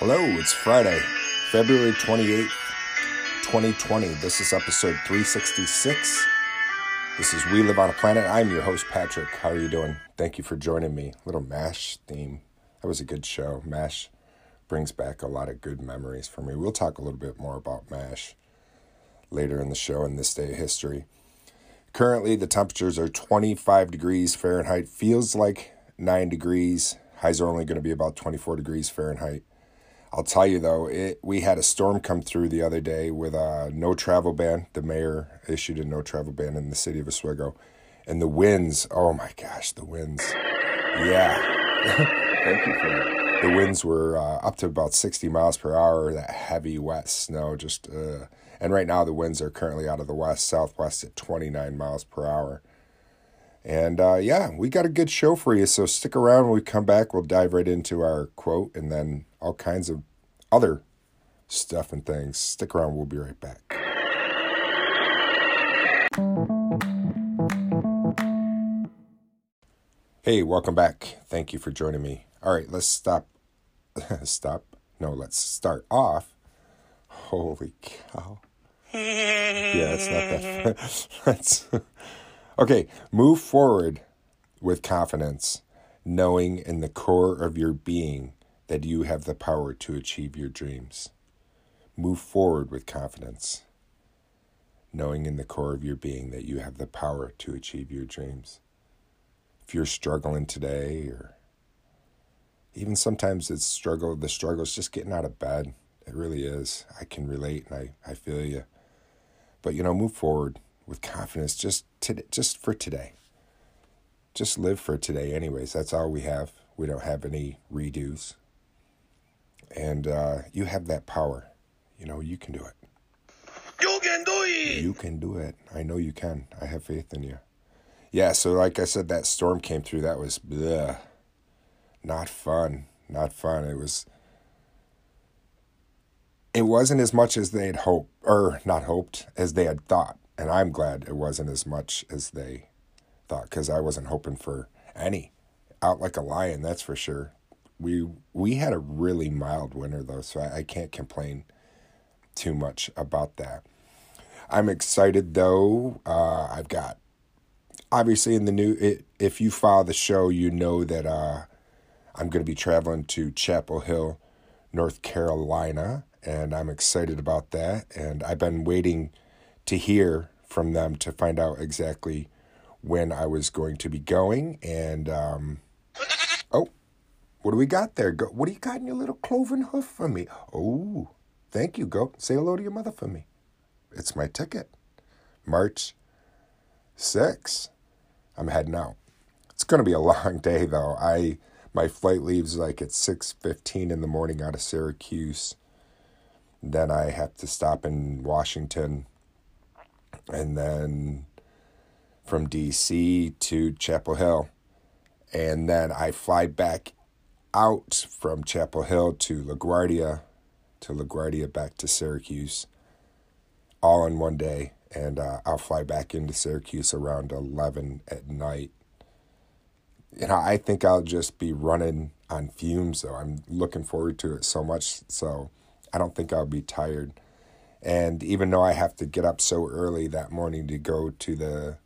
Hello, it's Friday, February 28th, 2020. This is episode 366. This is We Live on a Planet. I'm your host, Patrick. How are you doing? Thank you for joining me. Little MASH theme. That was a good show. MASH brings back a lot of good memories for me. We'll talk a little bit more about MASH later in the show in this day of history. Currently, the temperatures are 25 degrees Fahrenheit. Feels like 9 degrees. Highs are only going to be about 24 degrees Fahrenheit. I'll tell you though, it we had a storm come through the other day with a no travel ban. The mayor issued a no travel ban in the city of Oswego, and the winds. Oh my gosh, the winds! Yeah, thank you for that. The winds were uh, up to about sixty miles per hour. That heavy wet snow, just uh, and right now the winds are currently out of the west southwest at twenty nine miles per hour. And uh, yeah, we got a good show for you. So stick around when we come back. We'll dive right into our quote and then all kinds of other stuff and things. Stick around. We'll be right back. Hey, welcome back. Thank you for joining me. All right, let's stop. stop. No, let's start off. Holy cow. Yeah, it's not that. That's. Okay, move forward with confidence, knowing in the core of your being that you have the power to achieve your dreams. Move forward with confidence, knowing in the core of your being that you have the power to achieve your dreams. If you're struggling today, or even sometimes it's struggle, the struggle is just getting out of bed. It really is. I can relate and I, I feel you. But you know, move forward with confidence just today, just for today. Just live for today, anyways. That's all we have. We don't have any redos. And uh, you have that power. You know, you can do it. You can do it. You can do it. I know you can. I have faith in you. Yeah, so like I said, that storm came through. That was bleh. not fun. Not fun. It was. It wasn't as much as they had hoped, or not hoped, as they had thought and I'm glad it wasn't as much as they thought because I wasn't hoping for any. Out like a lion, that's for sure. We we had a really mild winter though, so I, I can't complain too much about that. I'm excited though. Uh, I've got obviously in the new. It, if you follow the show, you know that uh, I'm going to be traveling to Chapel Hill, North Carolina, and I'm excited about that. And I've been waiting to hear from them to find out exactly when I was going to be going. And, um, oh, what do we got there? Go, what do you got in your little cloven hoof for me? Oh, thank you. Go say hello to your mother for me. It's my ticket. March 6th. I'm heading out. It's going to be a long day though. I my flight leaves like at 6:15 in the morning out of Syracuse. Then I have to stop in Washington and then from DC to Chapel Hill. And then I fly back out from Chapel Hill to LaGuardia, to LaGuardia back to Syracuse, all in one day. And uh, I'll fly back into Syracuse around 11 at night. You know, I think I'll just be running on fumes, though. I'm looking forward to it so much. So I don't think I'll be tired. And even though I have to get up so early that morning to go to the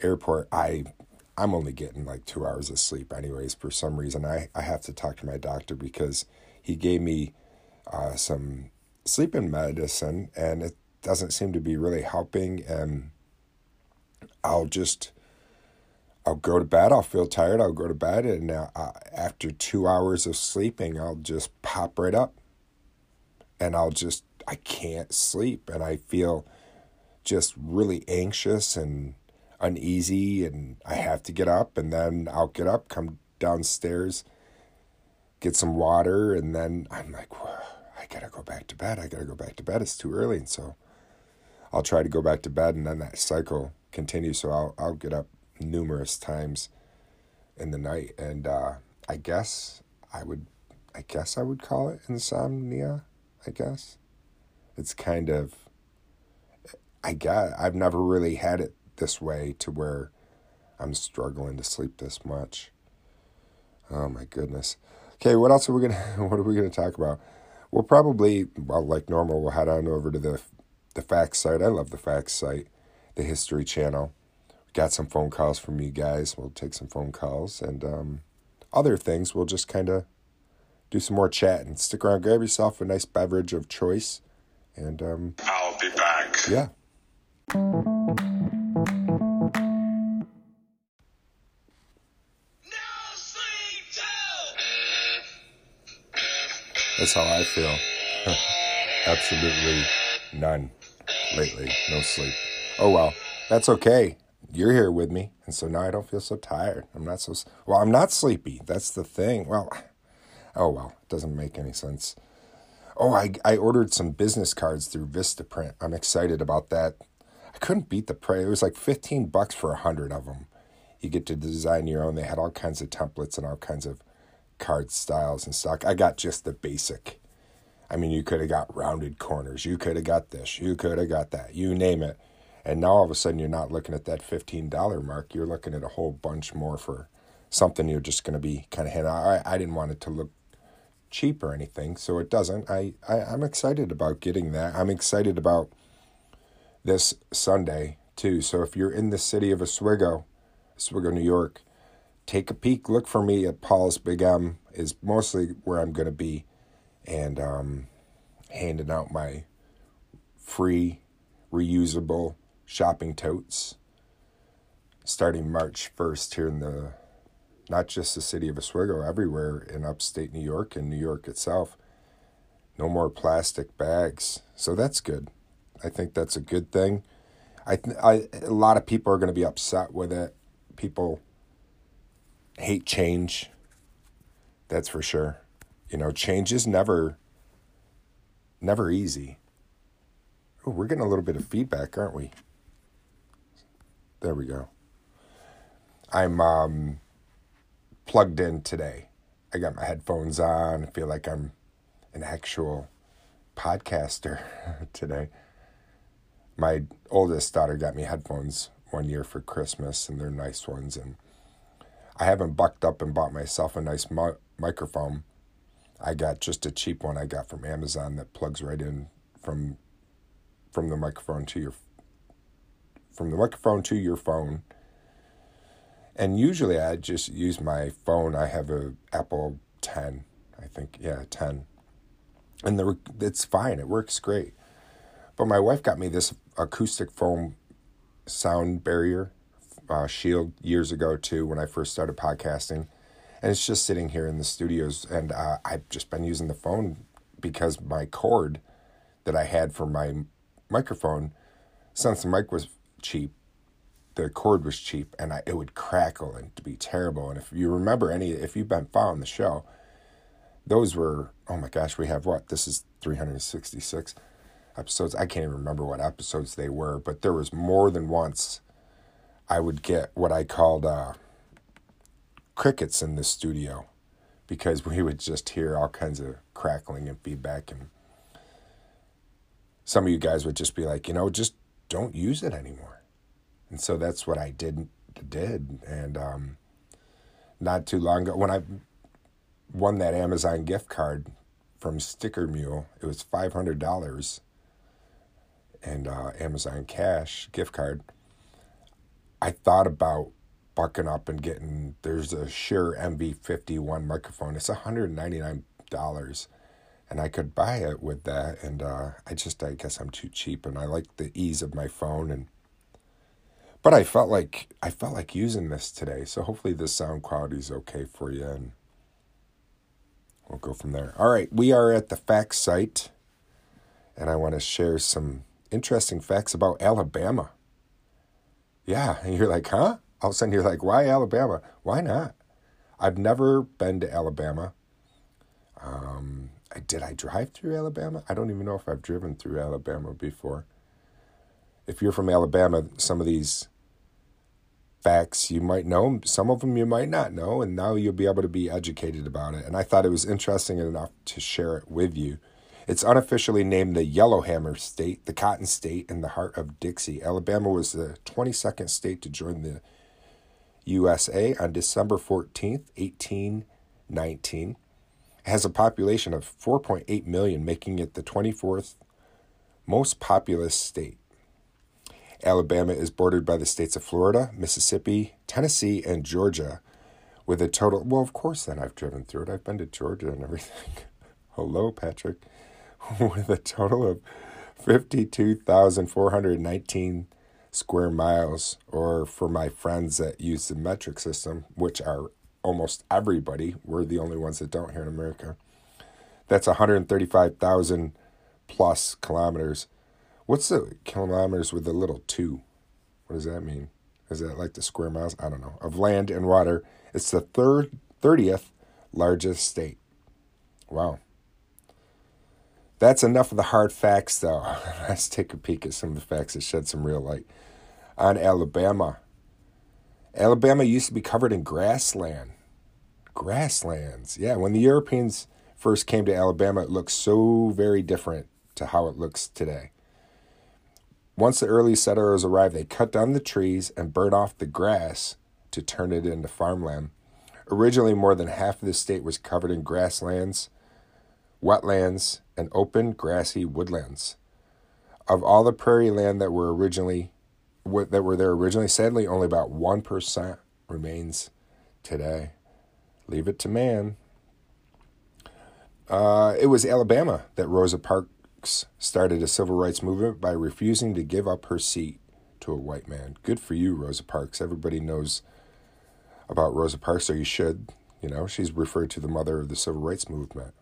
airport, I I'm only getting like two hours of sleep anyways. For some reason, I, I have to talk to my doctor because he gave me uh, some sleeping medicine and it doesn't seem to be really helping. And I'll just I'll go to bed. I'll feel tired. I'll go to bed, and uh, after two hours of sleeping, I'll just pop right up, and I'll just I can't sleep and I feel just really anxious and uneasy and I have to get up and then I'll get up, come downstairs, get some water and then I'm like, I gotta go back to bed. I gotta go back to bed. It's too early. And so I'll try to go back to bed and then that cycle continues. So I'll I'll get up numerous times in the night and uh, I guess I would I guess I would call it insomnia, I guess it's kind of I got I've never really had it this way to where I'm struggling to sleep this much. Oh my goodness. Okay, what else are we gonna what are we gonna talk about? We'll probably well, like normal, we'll head on over to the the facts site. I love the facts site, the History Channel. Got some phone calls from you guys. We'll take some phone calls and um, other things. We'll just kind of do some more chat and stick around. Grab yourself a nice beverage of choice, and um, I'll be back. yeah. No sleep till. That's how I feel. Absolutely none lately. No sleep. Oh well, that's okay. You're here with me, and so now I don't feel so tired. I'm not so well. I'm not sleepy. That's the thing. Well, oh well. It doesn't make any sense. Oh, I I ordered some business cards through Vistaprint. I'm excited about that. I couldn't beat the price. It was like 15 bucks for a hundred of them. You get to design your own. They had all kinds of templates and all kinds of card styles and stock. I got just the basic. I mean, you could have got rounded corners. You could have got this. You could have got that. You name it. And now all of a sudden, you're not looking at that $15 mark. You're looking at a whole bunch more for something you're just going to be kind of hand I, I didn't want it to look cheap or anything, so it doesn't. I, I, I'm excited about getting that. I'm excited about this Sunday, too. So if you're in the city of Oswego, Oswego, New York, take a peek. Look for me at Paul's Big M is mostly where I'm to be, and um, handing out my free, reusable shopping totes starting March 1st here in the not just the city of Oswego, everywhere in upstate New York and New York itself. No more plastic bags, so that's good. I think that's a good thing. I, th- I a lot of people are going to be upset with it. People hate change. That's for sure. You know, change is never never easy. Oh, we're getting a little bit of feedback, aren't we? There we go. I'm um plugged in today. I got my headphones on. I feel like I'm an actual podcaster today. My oldest daughter got me headphones one year for Christmas, and they're nice ones. And I haven't bucked up and bought myself a nice mi- microphone. I got just a cheap one I got from Amazon that plugs right in from from the microphone to your from the microphone to your phone. And usually I just use my phone. I have a Apple 10, I think. Yeah, 10. And the it's fine. It works great. But my wife got me this acoustic foam sound barrier uh, shield years ago too when I first started podcasting. And it's just sitting here in the studios and uh, I've just been using the phone because my cord that I had for my microphone since the mic was cheap the cord was cheap and I, it would crackle and be terrible. And if you remember any, if you've been following the show, those were, oh my gosh, we have what? This is 366 episodes. I can't even remember what episodes they were, but there was more than once I would get what I called uh, crickets in the studio because we would just hear all kinds of crackling and feedback. And some of you guys would just be like, you know, just don't use it anymore. And so that's what I did did. And um, not too long ago, when I won that Amazon gift card from Sticker Mule, it was five hundred dollars and uh, Amazon Cash gift card. I thought about bucking up and getting. There's a Shure MV51 microphone. It's hundred ninety nine dollars, and I could buy it with that. And uh, I just, I guess I'm too cheap, and I like the ease of my phone and but I felt like I felt like using this today, so hopefully the sound quality is okay for you, and we'll go from there. All right, we are at the facts site, and I want to share some interesting facts about Alabama. Yeah, and you're like, huh? All of a sudden you're like, why Alabama? Why not? I've never been to Alabama. Um, did I drive through Alabama? I don't even know if I've driven through Alabama before. If you're from Alabama, some of these facts you might know, some of them you might not know, and now you'll be able to be educated about it. And I thought it was interesting enough to share it with you. It's unofficially named the Yellowhammer State, the Cotton State, in the heart of Dixie. Alabama was the 22nd state to join the USA on December 14th, 1819. It has a population of 4.8 million, making it the 24th most populous state. Alabama is bordered by the states of Florida, Mississippi, Tennessee, and Georgia, with a total. Well, of course, then I've driven through it. I've been to Georgia and everything. Hello, Patrick. with a total of 52,419 square miles, or for my friends that use the metric system, which are almost everybody, we're the only ones that don't here in America. That's 135,000 plus kilometers. What's the kilometers with the little two? What does that mean? Is that like the square miles? I don't know. Of land and water. It's the third, 30th largest state. Wow. That's enough of the hard facts, though. Let's take a peek at some of the facts that shed some real light on Alabama. Alabama used to be covered in grassland. Grasslands. Yeah, when the Europeans first came to Alabama, it looked so very different to how it looks today. Once the early settlers arrived, they cut down the trees and burned off the grass to turn it into farmland. Originally, more than half of the state was covered in grasslands, wetlands, and open grassy woodlands. Of all the prairie land that were originally that were there originally, sadly, only about one percent remains today. Leave it to man. Uh, it was Alabama that Rosa Started a civil rights movement by refusing to give up her seat to a white man. Good for you, Rosa Parks. Everybody knows about Rosa Parks, or you should. You know, she's referred to the mother of the civil rights movement.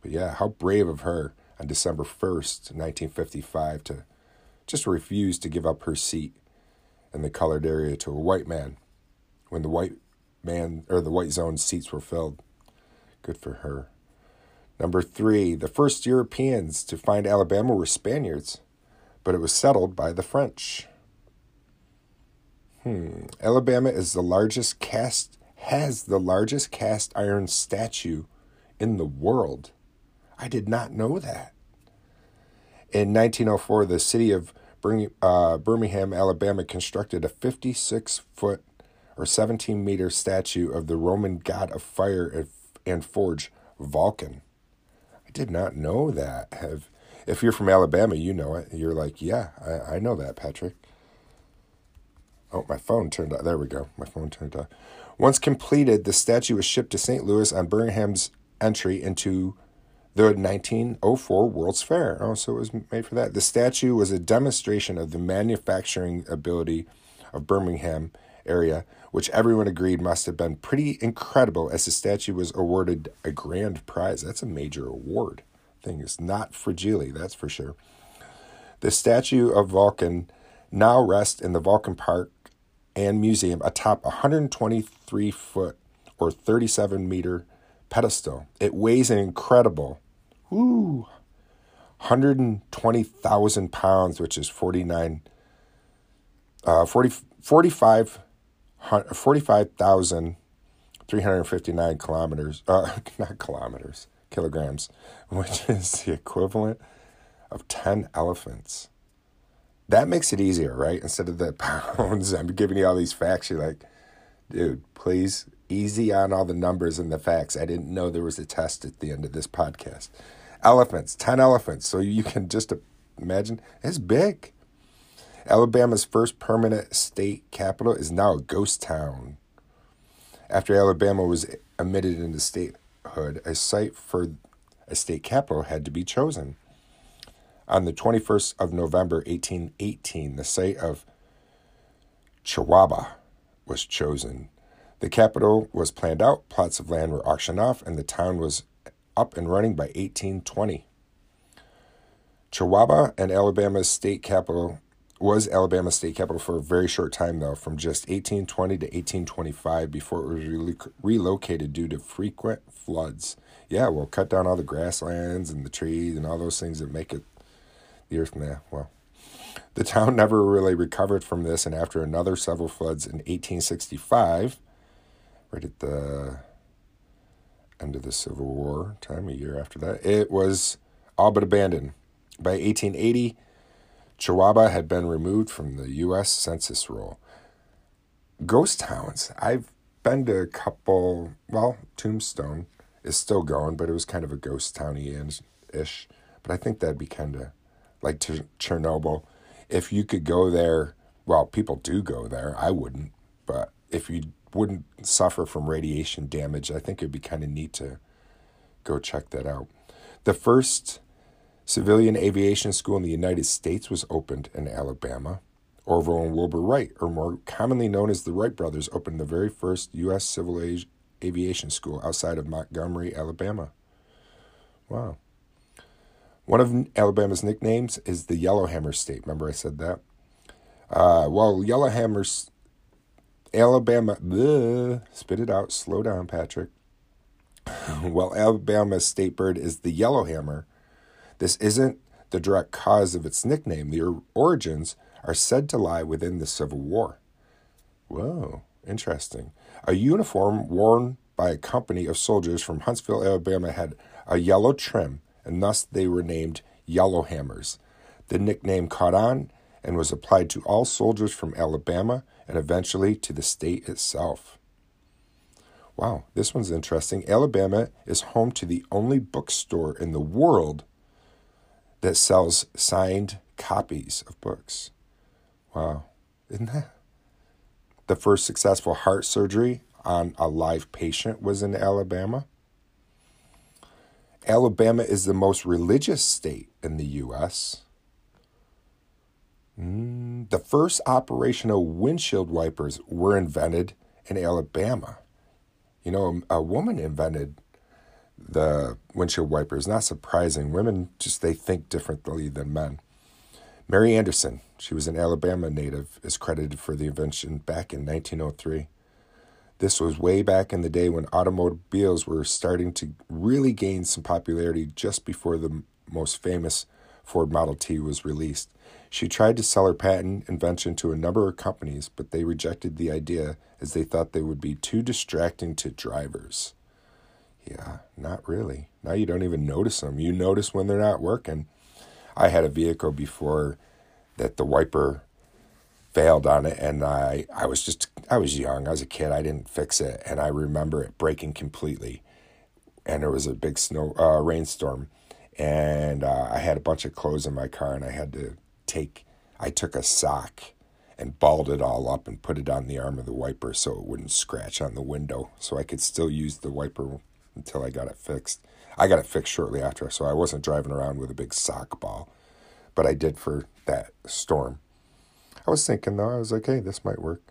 But yeah, how brave of her on December 1st, 1955, to just refuse to give up her seat in the colored area to a white man when the white man or the white zone seats were filled. Good for her. Number three, the first Europeans to find Alabama were Spaniards, but it was settled by the French. Hmm. Alabama is the largest cast has the largest cast iron statue in the world. I did not know that. In 1904, the city of uh, Birmingham, Alabama, constructed a 56 foot or 17 meter statue of the Roman god of fire and forge, Vulcan. Did not know that. Have if you're from Alabama, you know it. You're like, yeah, I, I know that, Patrick. Oh, my phone turned off. There we go. My phone turned off. Once completed, the statue was shipped to St. Louis on Birmingham's entry into the 1904 World's Fair. Oh, so it was made for that. The statue was a demonstration of the manufacturing ability of Birmingham area, which everyone agreed must have been pretty incredible as the statue was awarded a grand prize. That's a major award. Thing is not fragile, that's for sure. The statue of Vulcan now rests in the Vulcan Park and Museum atop a 123 foot or 37 meter pedestal. It weighs an incredible Woo. 120,000 pounds, which is 49, uh, 40, 45, 45,359 kilometers, uh, not kilometers, kilograms, which is the equivalent of 10 elephants. That makes it easier, right? Instead of the pounds, I'm giving you all these facts. You're like, dude, please, easy on all the numbers and the facts. I didn't know there was a test at the end of this podcast elephants, 10 elephants. So you can just imagine it's big. Alabama's first permanent state capital is now a ghost town. After Alabama was admitted into statehood, a site for a state capital had to be chosen. On the 21st of November 1818, the site of Chihuahua was chosen. The capital was planned out, plots of land were auctioned off, and the town was up and running by 1820. Chihuahua and Alabama's state capital was Alabama state capital for a very short time, though, from just 1820 to 1825 before it was re- relocated due to frequent floods. Yeah, well, cut down all the grasslands and the trees and all those things that make it the earth. Nah, well, the town never really recovered from this, and after another several floods in 1865, right at the end of the Civil War time, a year after that, it was all but abandoned. By 1880, Chihuahua had been removed from the U.S. Census roll. Ghost towns. I've been to a couple, well, Tombstone is still going, but it was kind of a ghost towny ish. But I think that'd be kind of like Chernobyl. If you could go there, well, people do go there. I wouldn't, but if you wouldn't suffer from radiation damage, I think it'd be kind of neat to go check that out. The first civilian aviation school in the United States was opened in Alabama. Orville and Wilbur Wright, or more commonly known as the Wright brothers, opened the very first U.S. civil aviation school outside of Montgomery, Alabama. Wow. One of Alabama's nicknames is the Yellowhammer State. Remember I said that? Uh, well, Yellowhammer's Alabama, bleh, spit it out, slow down, Patrick. well, Alabama's state bird is the yellowhammer. This isn't the direct cause of its nickname. The origins are said to lie within the Civil War. Whoa, interesting. A uniform worn by a company of soldiers from Huntsville, Alabama had a yellow trim, and thus they were named Yellowhammers. The nickname caught on and was applied to all soldiers from Alabama and eventually to the state itself. Wow, this one's interesting. Alabama is home to the only bookstore in the world that sells signed copies of books. Wow, isn't that? The first successful heart surgery on a live patient was in Alabama. Alabama is the most religious state in the U.S. Mm, the first operational windshield wipers were invented in Alabama. You know, a woman invented the windshield wipers. Not surprising. Women just they think differently than men. Mary Anderson, she was an Alabama native, is credited for the invention back in 1903. This was way back in the day when automobiles were starting to really gain some popularity just before the most famous Ford Model T was released. She tried to sell her patent invention to a number of companies, but they rejected the idea as they thought they would be too distracting to drivers. Yeah, not really. Now you don't even notice them. You notice when they're not working. I had a vehicle before that the wiper failed on it and I I was just I was young. I was a kid. I didn't fix it and I remember it breaking completely. And there was a big snow uh, rainstorm and uh, I had a bunch of clothes in my car and I had to take I took a sock and balled it all up and put it on the arm of the wiper so it wouldn't scratch on the window so I could still use the wiper until I got it fixed. I got it fixed shortly after, so I wasn't driving around with a big sock ball, but I did for that storm. I was thinking though, I was like, hey, this might work.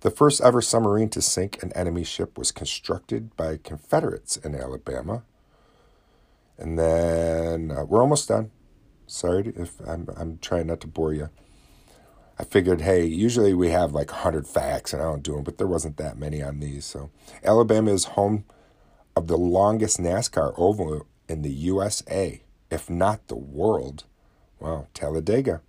The first ever submarine to sink an enemy ship was constructed by Confederates in Alabama. And then uh, we're almost done. Sorry if I'm I'm trying not to bore you. I figured, hey, usually we have like 100 facts, and I don't do them, but there wasn't that many on these. So, Alabama is home of the longest NASCAR oval in the USA, if not the world. Wow, Talladega.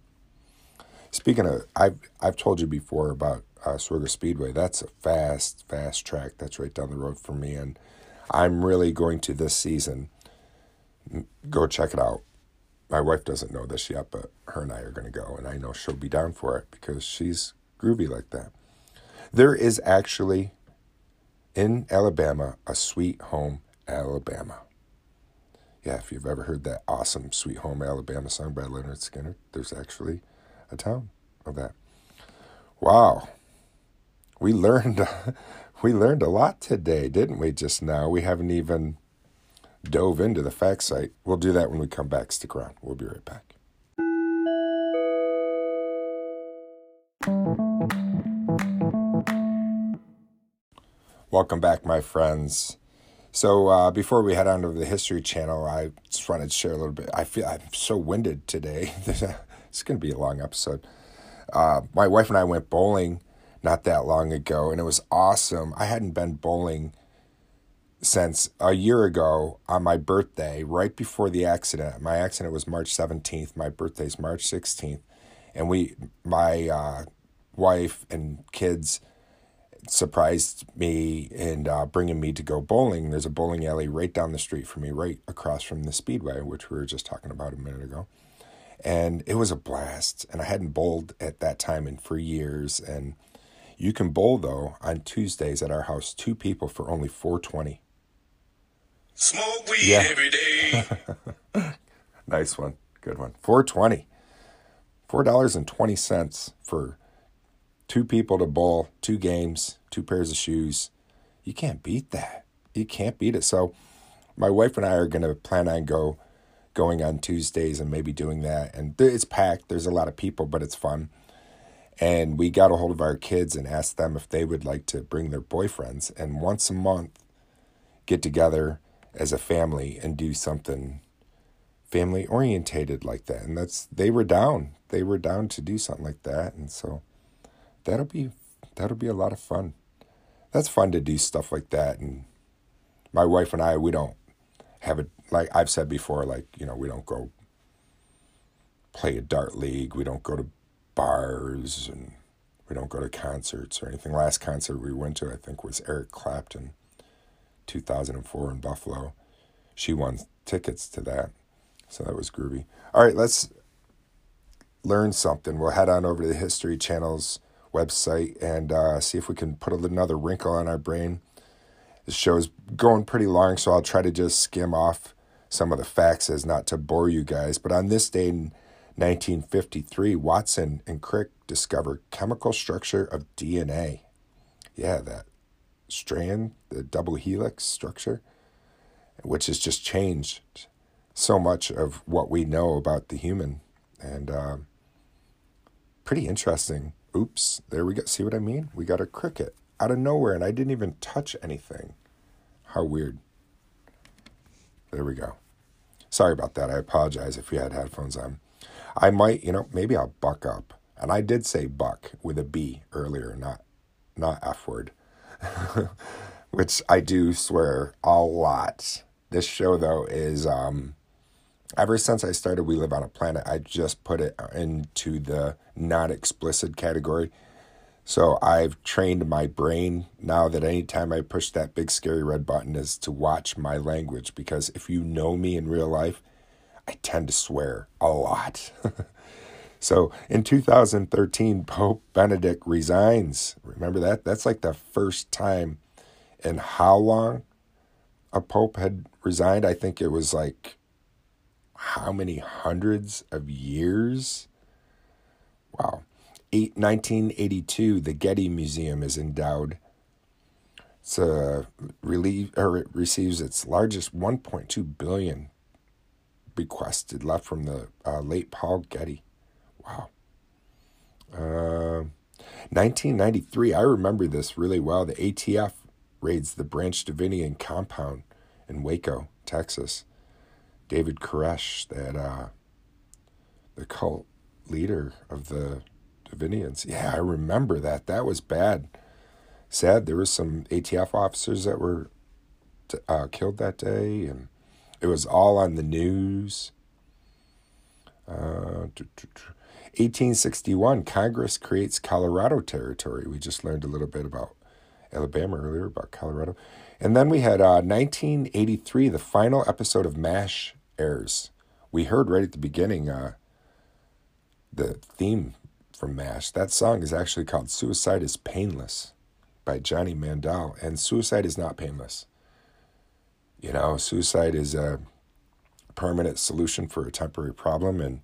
Speaking of, I've I've told you before about uh, Swigger Speedway. That's a fast, fast track. That's right down the road from me, and I'm really going to this season. Go check it out my wife doesn't know this yet, but her and I are going to go, and I know she'll be down for it because she's groovy like that. There is actually in Alabama a Sweet Home Alabama. Yeah, if you've ever heard that awesome Sweet Home Alabama song by Lynyrd Skynyrd, there's actually a town of that. Wow. We learned we learned a lot today, didn't we just now? We haven't even dove into the fact site. We'll do that when we come back. Stick around. We'll be right back. Welcome back, my friends. So uh, before we head on to the History Channel, I just wanted to share a little bit. I feel I'm so winded today. it's going to be a long episode. Uh, my wife and I went bowling not that long ago, and it was awesome. I hadn't been bowling since a year ago on my birthday, right before the accident. My accident was March 17th. My birthday's March 16th. And we, my uh, wife and kids surprised me and uh, bringing me to go bowling. There's a bowling alley right down the street from me, right across from the Speedway, which we were just talking about a minute ago. And it was a blast. And I hadn't bowled at that time in for years. And you can bowl though on Tuesdays at our house, two people for only 420 Smoke weed Yeah. every day. Nice one. Good one. 420. $4.20 for two people to bowl, two games, two pairs of shoes. You can't beat that. You can't beat it. So my wife and I are going to plan on go going on Tuesdays and maybe doing that. And it's packed. There's a lot of people, but it's fun. And we got a hold of our kids and asked them if they would like to bring their boyfriends and once a month get together as a family and do something family orientated like that and that's they were down they were down to do something like that and so that'll be that'll be a lot of fun that's fun to do stuff like that and my wife and I we don't have it like I've said before like you know we don't go play a dart league we don't go to bars and we don't go to concerts or anything last concert we went to I think was Eric Clapton 2004 in Buffalo she won tickets to that so that was groovy. All right, let's learn something. We'll head on over to the History Channel's website and uh, see if we can put another wrinkle on our brain. The show's going pretty long, so I'll try to just skim off some of the facts as not to bore you guys. But on this day in 1953, Watson and Crick discovered chemical structure of DNA. Yeah, that strand, the double helix structure, which has just changed so much of what we know about the human and uh, pretty interesting oops there we go. See what i mean? We got a cricket out of nowhere and i didn't even touch anything. How weird. There we go. Sorry about that. I apologize if you had headphones on. I might you know maybe i'll buck up. And i did say buck with a b earlier not not f word. Which i do swear a lot. This show though is um ever since I started We Live on a Planet, I just put it into the not explicit category. So I've trained my brain now that anytime I push that big scary red button is to watch my language because if you know me in real life, I tend to swear a lot. so in 2013, Pope Benedict resigns. Remember that? That's like the first time in how long a pope had resigned? I think it was like how many hundreds of years? Wow. Eight, 1982, the Getty Museum is endowed. It's a relieve, or it receives its largest 1.2 billion bequested left from the uh, late Paul Getty. Wow. Uh, 1993, I remember this really well. The ATF raids the Branch Davidian compound in Waco, Texas. David Koresh, that uh, the cult leader of the Davidians. Yeah, I remember that. That was bad. Sad. There was some ATF officers that were uh, killed that day, and it was all on the news. Uh, 1861, Congress creates Colorado Territory. We just learned a little bit about Alabama earlier, about Colorado. And then we had uh, 1983, the final episode of MASH airs. We heard right at the beginning uh, the theme from MASH. That song is actually called Suicide is Painless by Johnny Mandel. And suicide is not painless. You know, suicide is a permanent solution for a temporary problem. And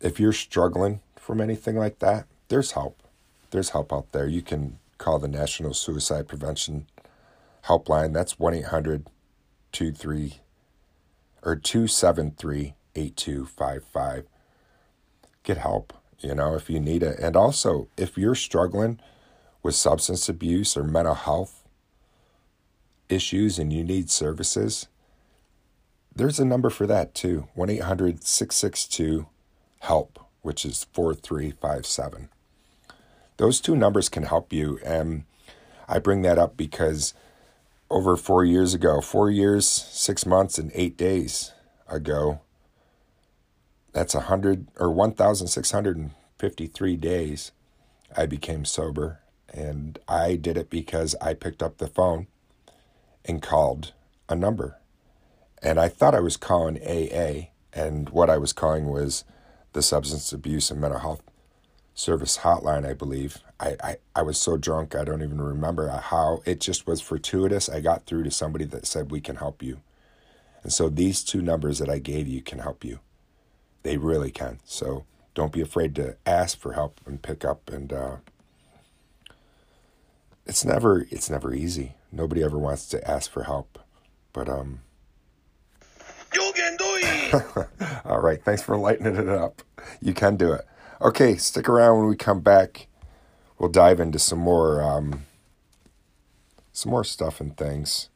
if you're struggling from anything like that, there's help. There's help out there. You can call the National Suicide Prevention Helpline. That's 1 800 23 or 273 8255. Get help, you know, if you need it. And also, if you're struggling with substance abuse or mental health issues and you need services, there's a number for that too 1 800 662 HELP, which is 4357. Those two numbers can help you. And I bring that up because over four years ago, four years, six months, and eight days ago, that's a hundred or one thousand six hundred and fifty-three days. I became sober, and I did it because I picked up the phone and called a number, and I thought I was calling AA, and what I was calling was the Substance Abuse and Mental Health service hotline, I believe. I, I, I was so drunk, I don't even remember how. It just was fortuitous. I got through to somebody that said, We can help you. And so these two numbers that I gave you can help you. They really can. So don't be afraid to ask for help and pick up. And uh, it's never it's never easy. Nobody ever wants to ask for help. But um, You can do it. all right, thanks for lightening it up. You can do it. Okay, stick around when we come back. We'll dive into some more um, some more stuff and things.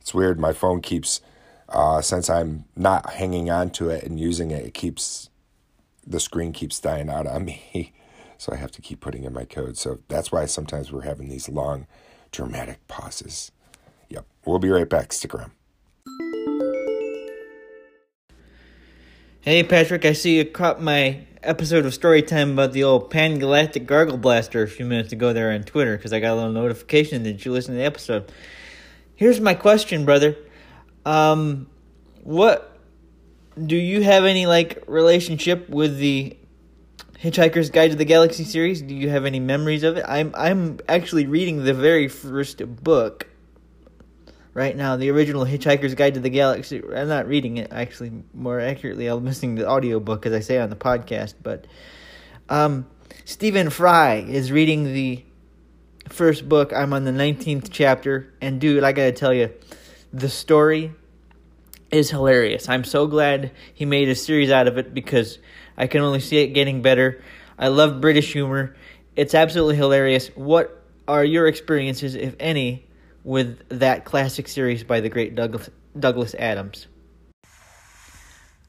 It's weird. My phone keeps uh, since I'm not hanging on to it and using it. It keeps the screen keeps dying out on me, so I have to keep putting in my code. So that's why sometimes we're having these long, dramatic pauses. Yep, we'll be right back. Stick around. Hey Patrick, I see you caught my episode of Storytime about the old Pan Galactic Gargle Blaster a few minutes ago there on Twitter because I got a little notification that you listened to the episode. Here's my question, brother. Um, what do you have any like relationship with the Hitchhiker's Guide to the Galaxy series? Do you have any memories of it? I'm I'm actually reading the very first book right now, the original Hitchhiker's Guide to the Galaxy. I'm not reading it, actually. More accurately, I'm listening to the audiobook, as I say on the podcast. But um, Stephen Fry is reading the first book. I'm on the 19th chapter. And, dude, I gotta tell you, the story is hilarious. I'm so glad he made a series out of it because I can only see it getting better. I love British humor. It's absolutely hilarious. What are your experiences, if any, with that classic series by the great Douglas, Douglas Adams?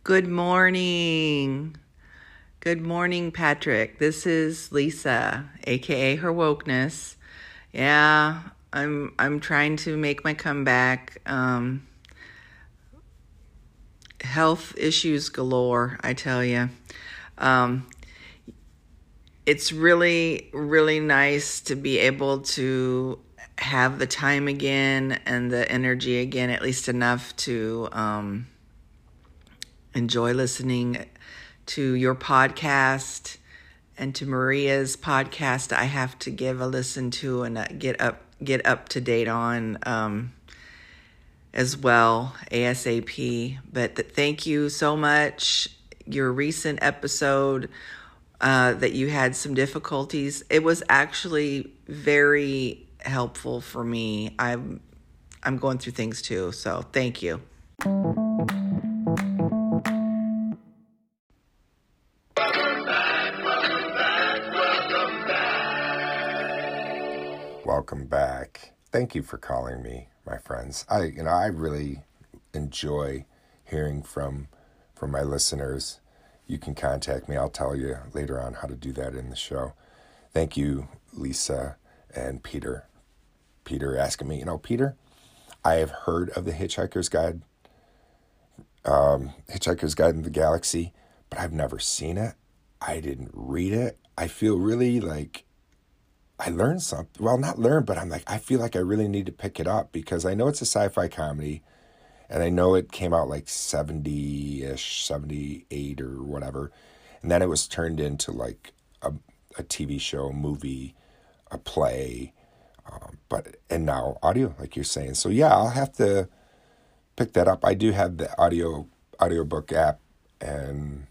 Good morning. Good morning, Patrick. This is Lisa, aka Her Wokeness. Yeah, I'm I'm trying to make my comeback. Um, health issues galore, I tell you. Um, it's really really nice to be able to have the time again and the energy again, at least enough to um, enjoy listening to your podcast and to Maria's podcast. I have to give a listen to and uh, get up get up to date on um, as well ASAP. But th- thank you so much. Your recent episode uh, that you had some difficulties. It was actually very helpful for me. I'm I'm going through things too, so thank you. Welcome back. Welcome back. Thank you for calling me, my friends. I you know, I really enjoy hearing from from my listeners. You can contact me. I'll tell you later on how to do that in the show. Thank you, Lisa and Peter. Peter asking me, you know, Peter, I have heard of the Hitchhiker's Guide, um, Hitchhiker's Guide in the Galaxy, but I've never seen it. I didn't read it. I feel really like I learned something. Well, not learned, but I'm like, I feel like I really need to pick it up because I know it's a sci fi comedy and I know it came out like 70 ish, 78 or whatever. And then it was turned into like a, a TV show, a movie, a play, um, but and now audio, like you're saying. So yeah, I'll have to pick that up. I do have the audio audiobook app, and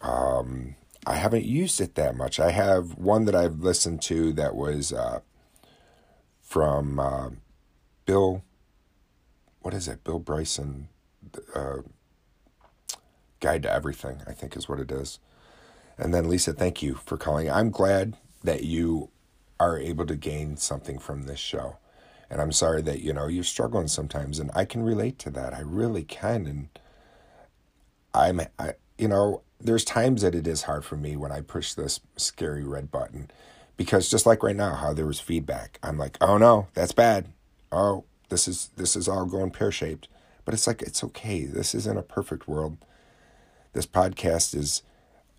um, I haven't used it that much. I have one that I've listened to that was uh, from uh, Bill. What is it? Bill Bryson, uh, Guide to Everything. I think is what it is. And then Lisa, thank you for calling. I'm glad that you are able to gain something from this show. And I'm sorry that, you know, you're struggling sometimes and I can relate to that. I really can and I'm I you know, there's times that it is hard for me when I push this scary red button because just like right now how there was feedback. I'm like, "Oh no, that's bad. Oh, this is this is all going pear-shaped." But it's like it's okay. This isn't a perfect world. This podcast is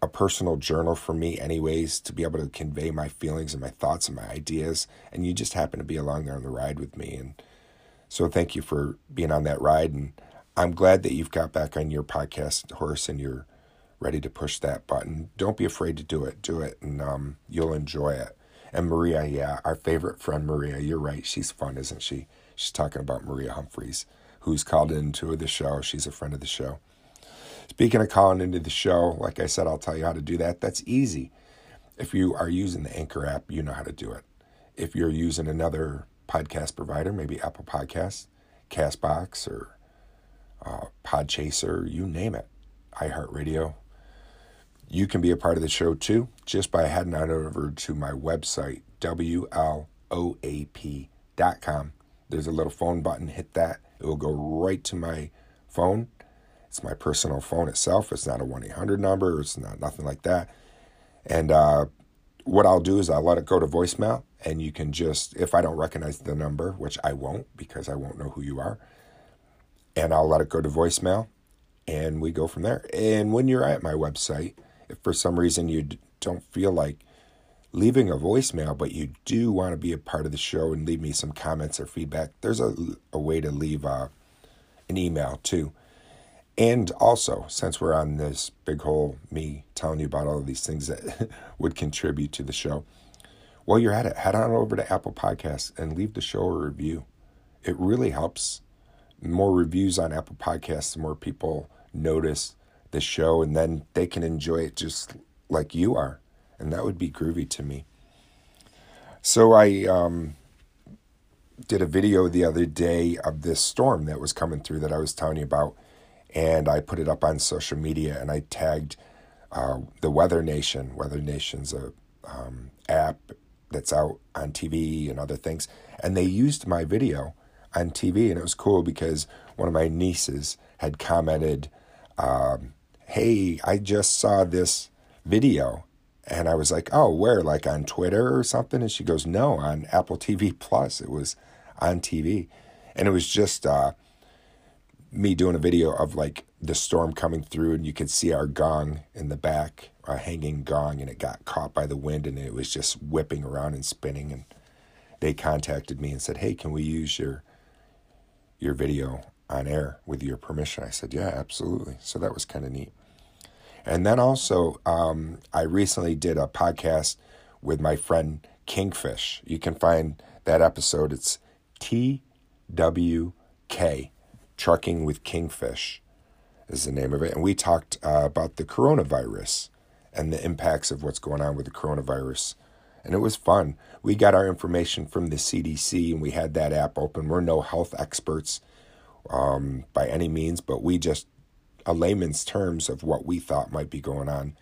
a personal journal for me, anyways, to be able to convey my feelings and my thoughts and my ideas. And you just happen to be along there on the ride with me. And so thank you for being on that ride. And I'm glad that you've got back on your podcast horse and you're ready to push that button. Don't be afraid to do it. Do it, and um, you'll enjoy it. And Maria, yeah, our favorite friend Maria, you're right. She's fun, isn't she? She's talking about Maria Humphreys, who's called into the show. She's a friend of the show. Speaking of calling into the show, like I said, I'll tell you how to do that. That's easy. If you are using the Anchor app, you know how to do it. If you're using another podcast provider, maybe Apple Podcasts, Castbox, or uh, Podchaser, you name it, iHeartRadio, you can be a part of the show too just by heading on over to my website, WLOAP.com. There's a little phone button, hit that. It will go right to my phone. It's my personal phone itself. It's not a 1 800 number, it's not nothing like that. And uh, what I'll do is I'll let it go to voicemail, and you can just, if I don't recognize the number, which I won't because I won't know who you are, and I'll let it go to voicemail, and we go from there. And when you're at my website, if for some reason you don't feel like leaving a voicemail, but you do want to be a part of the show and leave me some comments or feedback, there's a, a way to leave uh, an email too. And also, since we're on this big hole, me telling you about all of these things that would contribute to the show, while you're at it, head on over to Apple Podcasts and leave the show a review. It really helps. More reviews on Apple Podcasts, the more people notice the show, and then they can enjoy it just like you are. And that would be groovy to me. So I um, did a video the other day of this storm that was coming through that I was telling you about and I put it up on social media and I tagged uh, the Weather Nation. Weather Nation's a um, app that's out on TV and other things, and they used my video on TV, and it was cool because one of my nieces had commented, um, "Hey, I just saw this video." And I was like, oh, where? Like on Twitter or something? And she goes, no, on Apple TV Plus. It was on TV. And it was just uh, me doing a video of like the storm coming through and you could see our gong in the back a hanging gong and it got caught by the wind and it was just whipping around and spinning. And they contacted me and said hey can we use your your video on air with your permission? I said yeah absolutely. So that was kind of neat. And then also um, i recently did a podcast with my friend kingfish. You can find that episode. It's twk Trucking with Kingfish is the name of it. And we talked uh, about the coronavirus and the impacts of what's going on with the coronavirus. And it was fun. We got our information from the CDC and we had that app open. We're no health experts um, by any means, but we just, a layman's terms of what we thought might be going on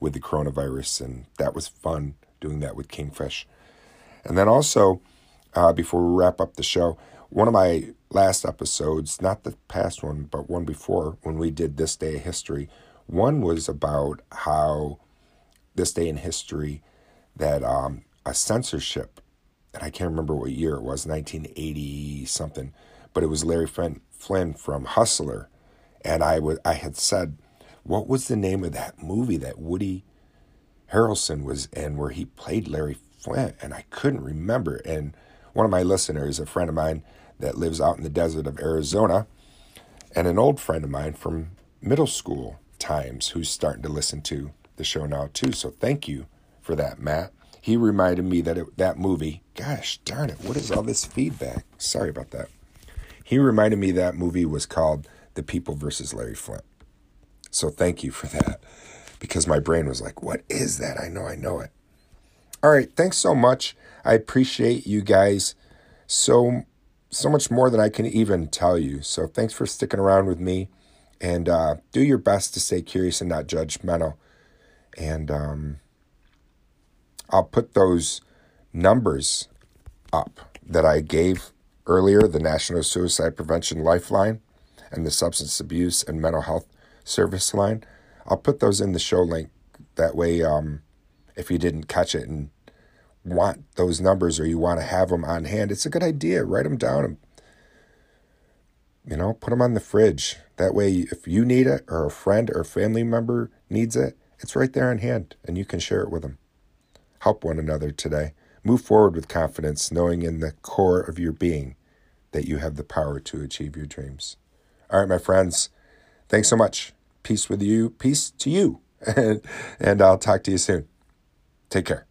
with the coronavirus. And that was fun doing that with Kingfish. And then also, uh, before we wrap up the show, one of my last episodes, not the past one, but one before when we did This Day of History, one was about how this day in history that um, a censorship, and I can't remember what year it was, 1980 something, but it was Larry Flynt, Flynt from Hustler. And I, w- I had said, what was the name of that movie that Woody Harrelson was in where he played Larry Flynt? And I couldn't remember. And one of my listeners, a friend of mine, that lives out in the desert of Arizona, and an old friend of mine from middle school times who's starting to listen to the show now too. So thank you for that, Matt. He reminded me that it, that movie, gosh darn it, what is all this feedback? Sorry about that. He reminded me that movie was called The People versus Larry Flynt. So thank you for that because my brain was like, what is that? I know I know it. All right, thanks so much. I appreciate you guys so so much more than I can even tell you. So thanks for sticking around with me and uh, do your best to stay curious and not judgmental. And um, I'll put those numbers up that I gave earlier the National Suicide Prevention Lifeline and the Substance Abuse and Mental Health Service line. I'll put those in the show link. That way, um, if you didn't catch it and want those numbers or you want to have them on hand, it's a good idea. Write them down and you know, put them on the fridge. That way, if you need it or a friend or family member needs it, it's right there on hand and you can share it with them. Help one another today. Move forward with confidence, knowing in the core of your being that you have the power to achieve your dreams. All right, my friends, thanks so much. Peace with you. Peace to you. and, and I'll talk to you soon. Take care.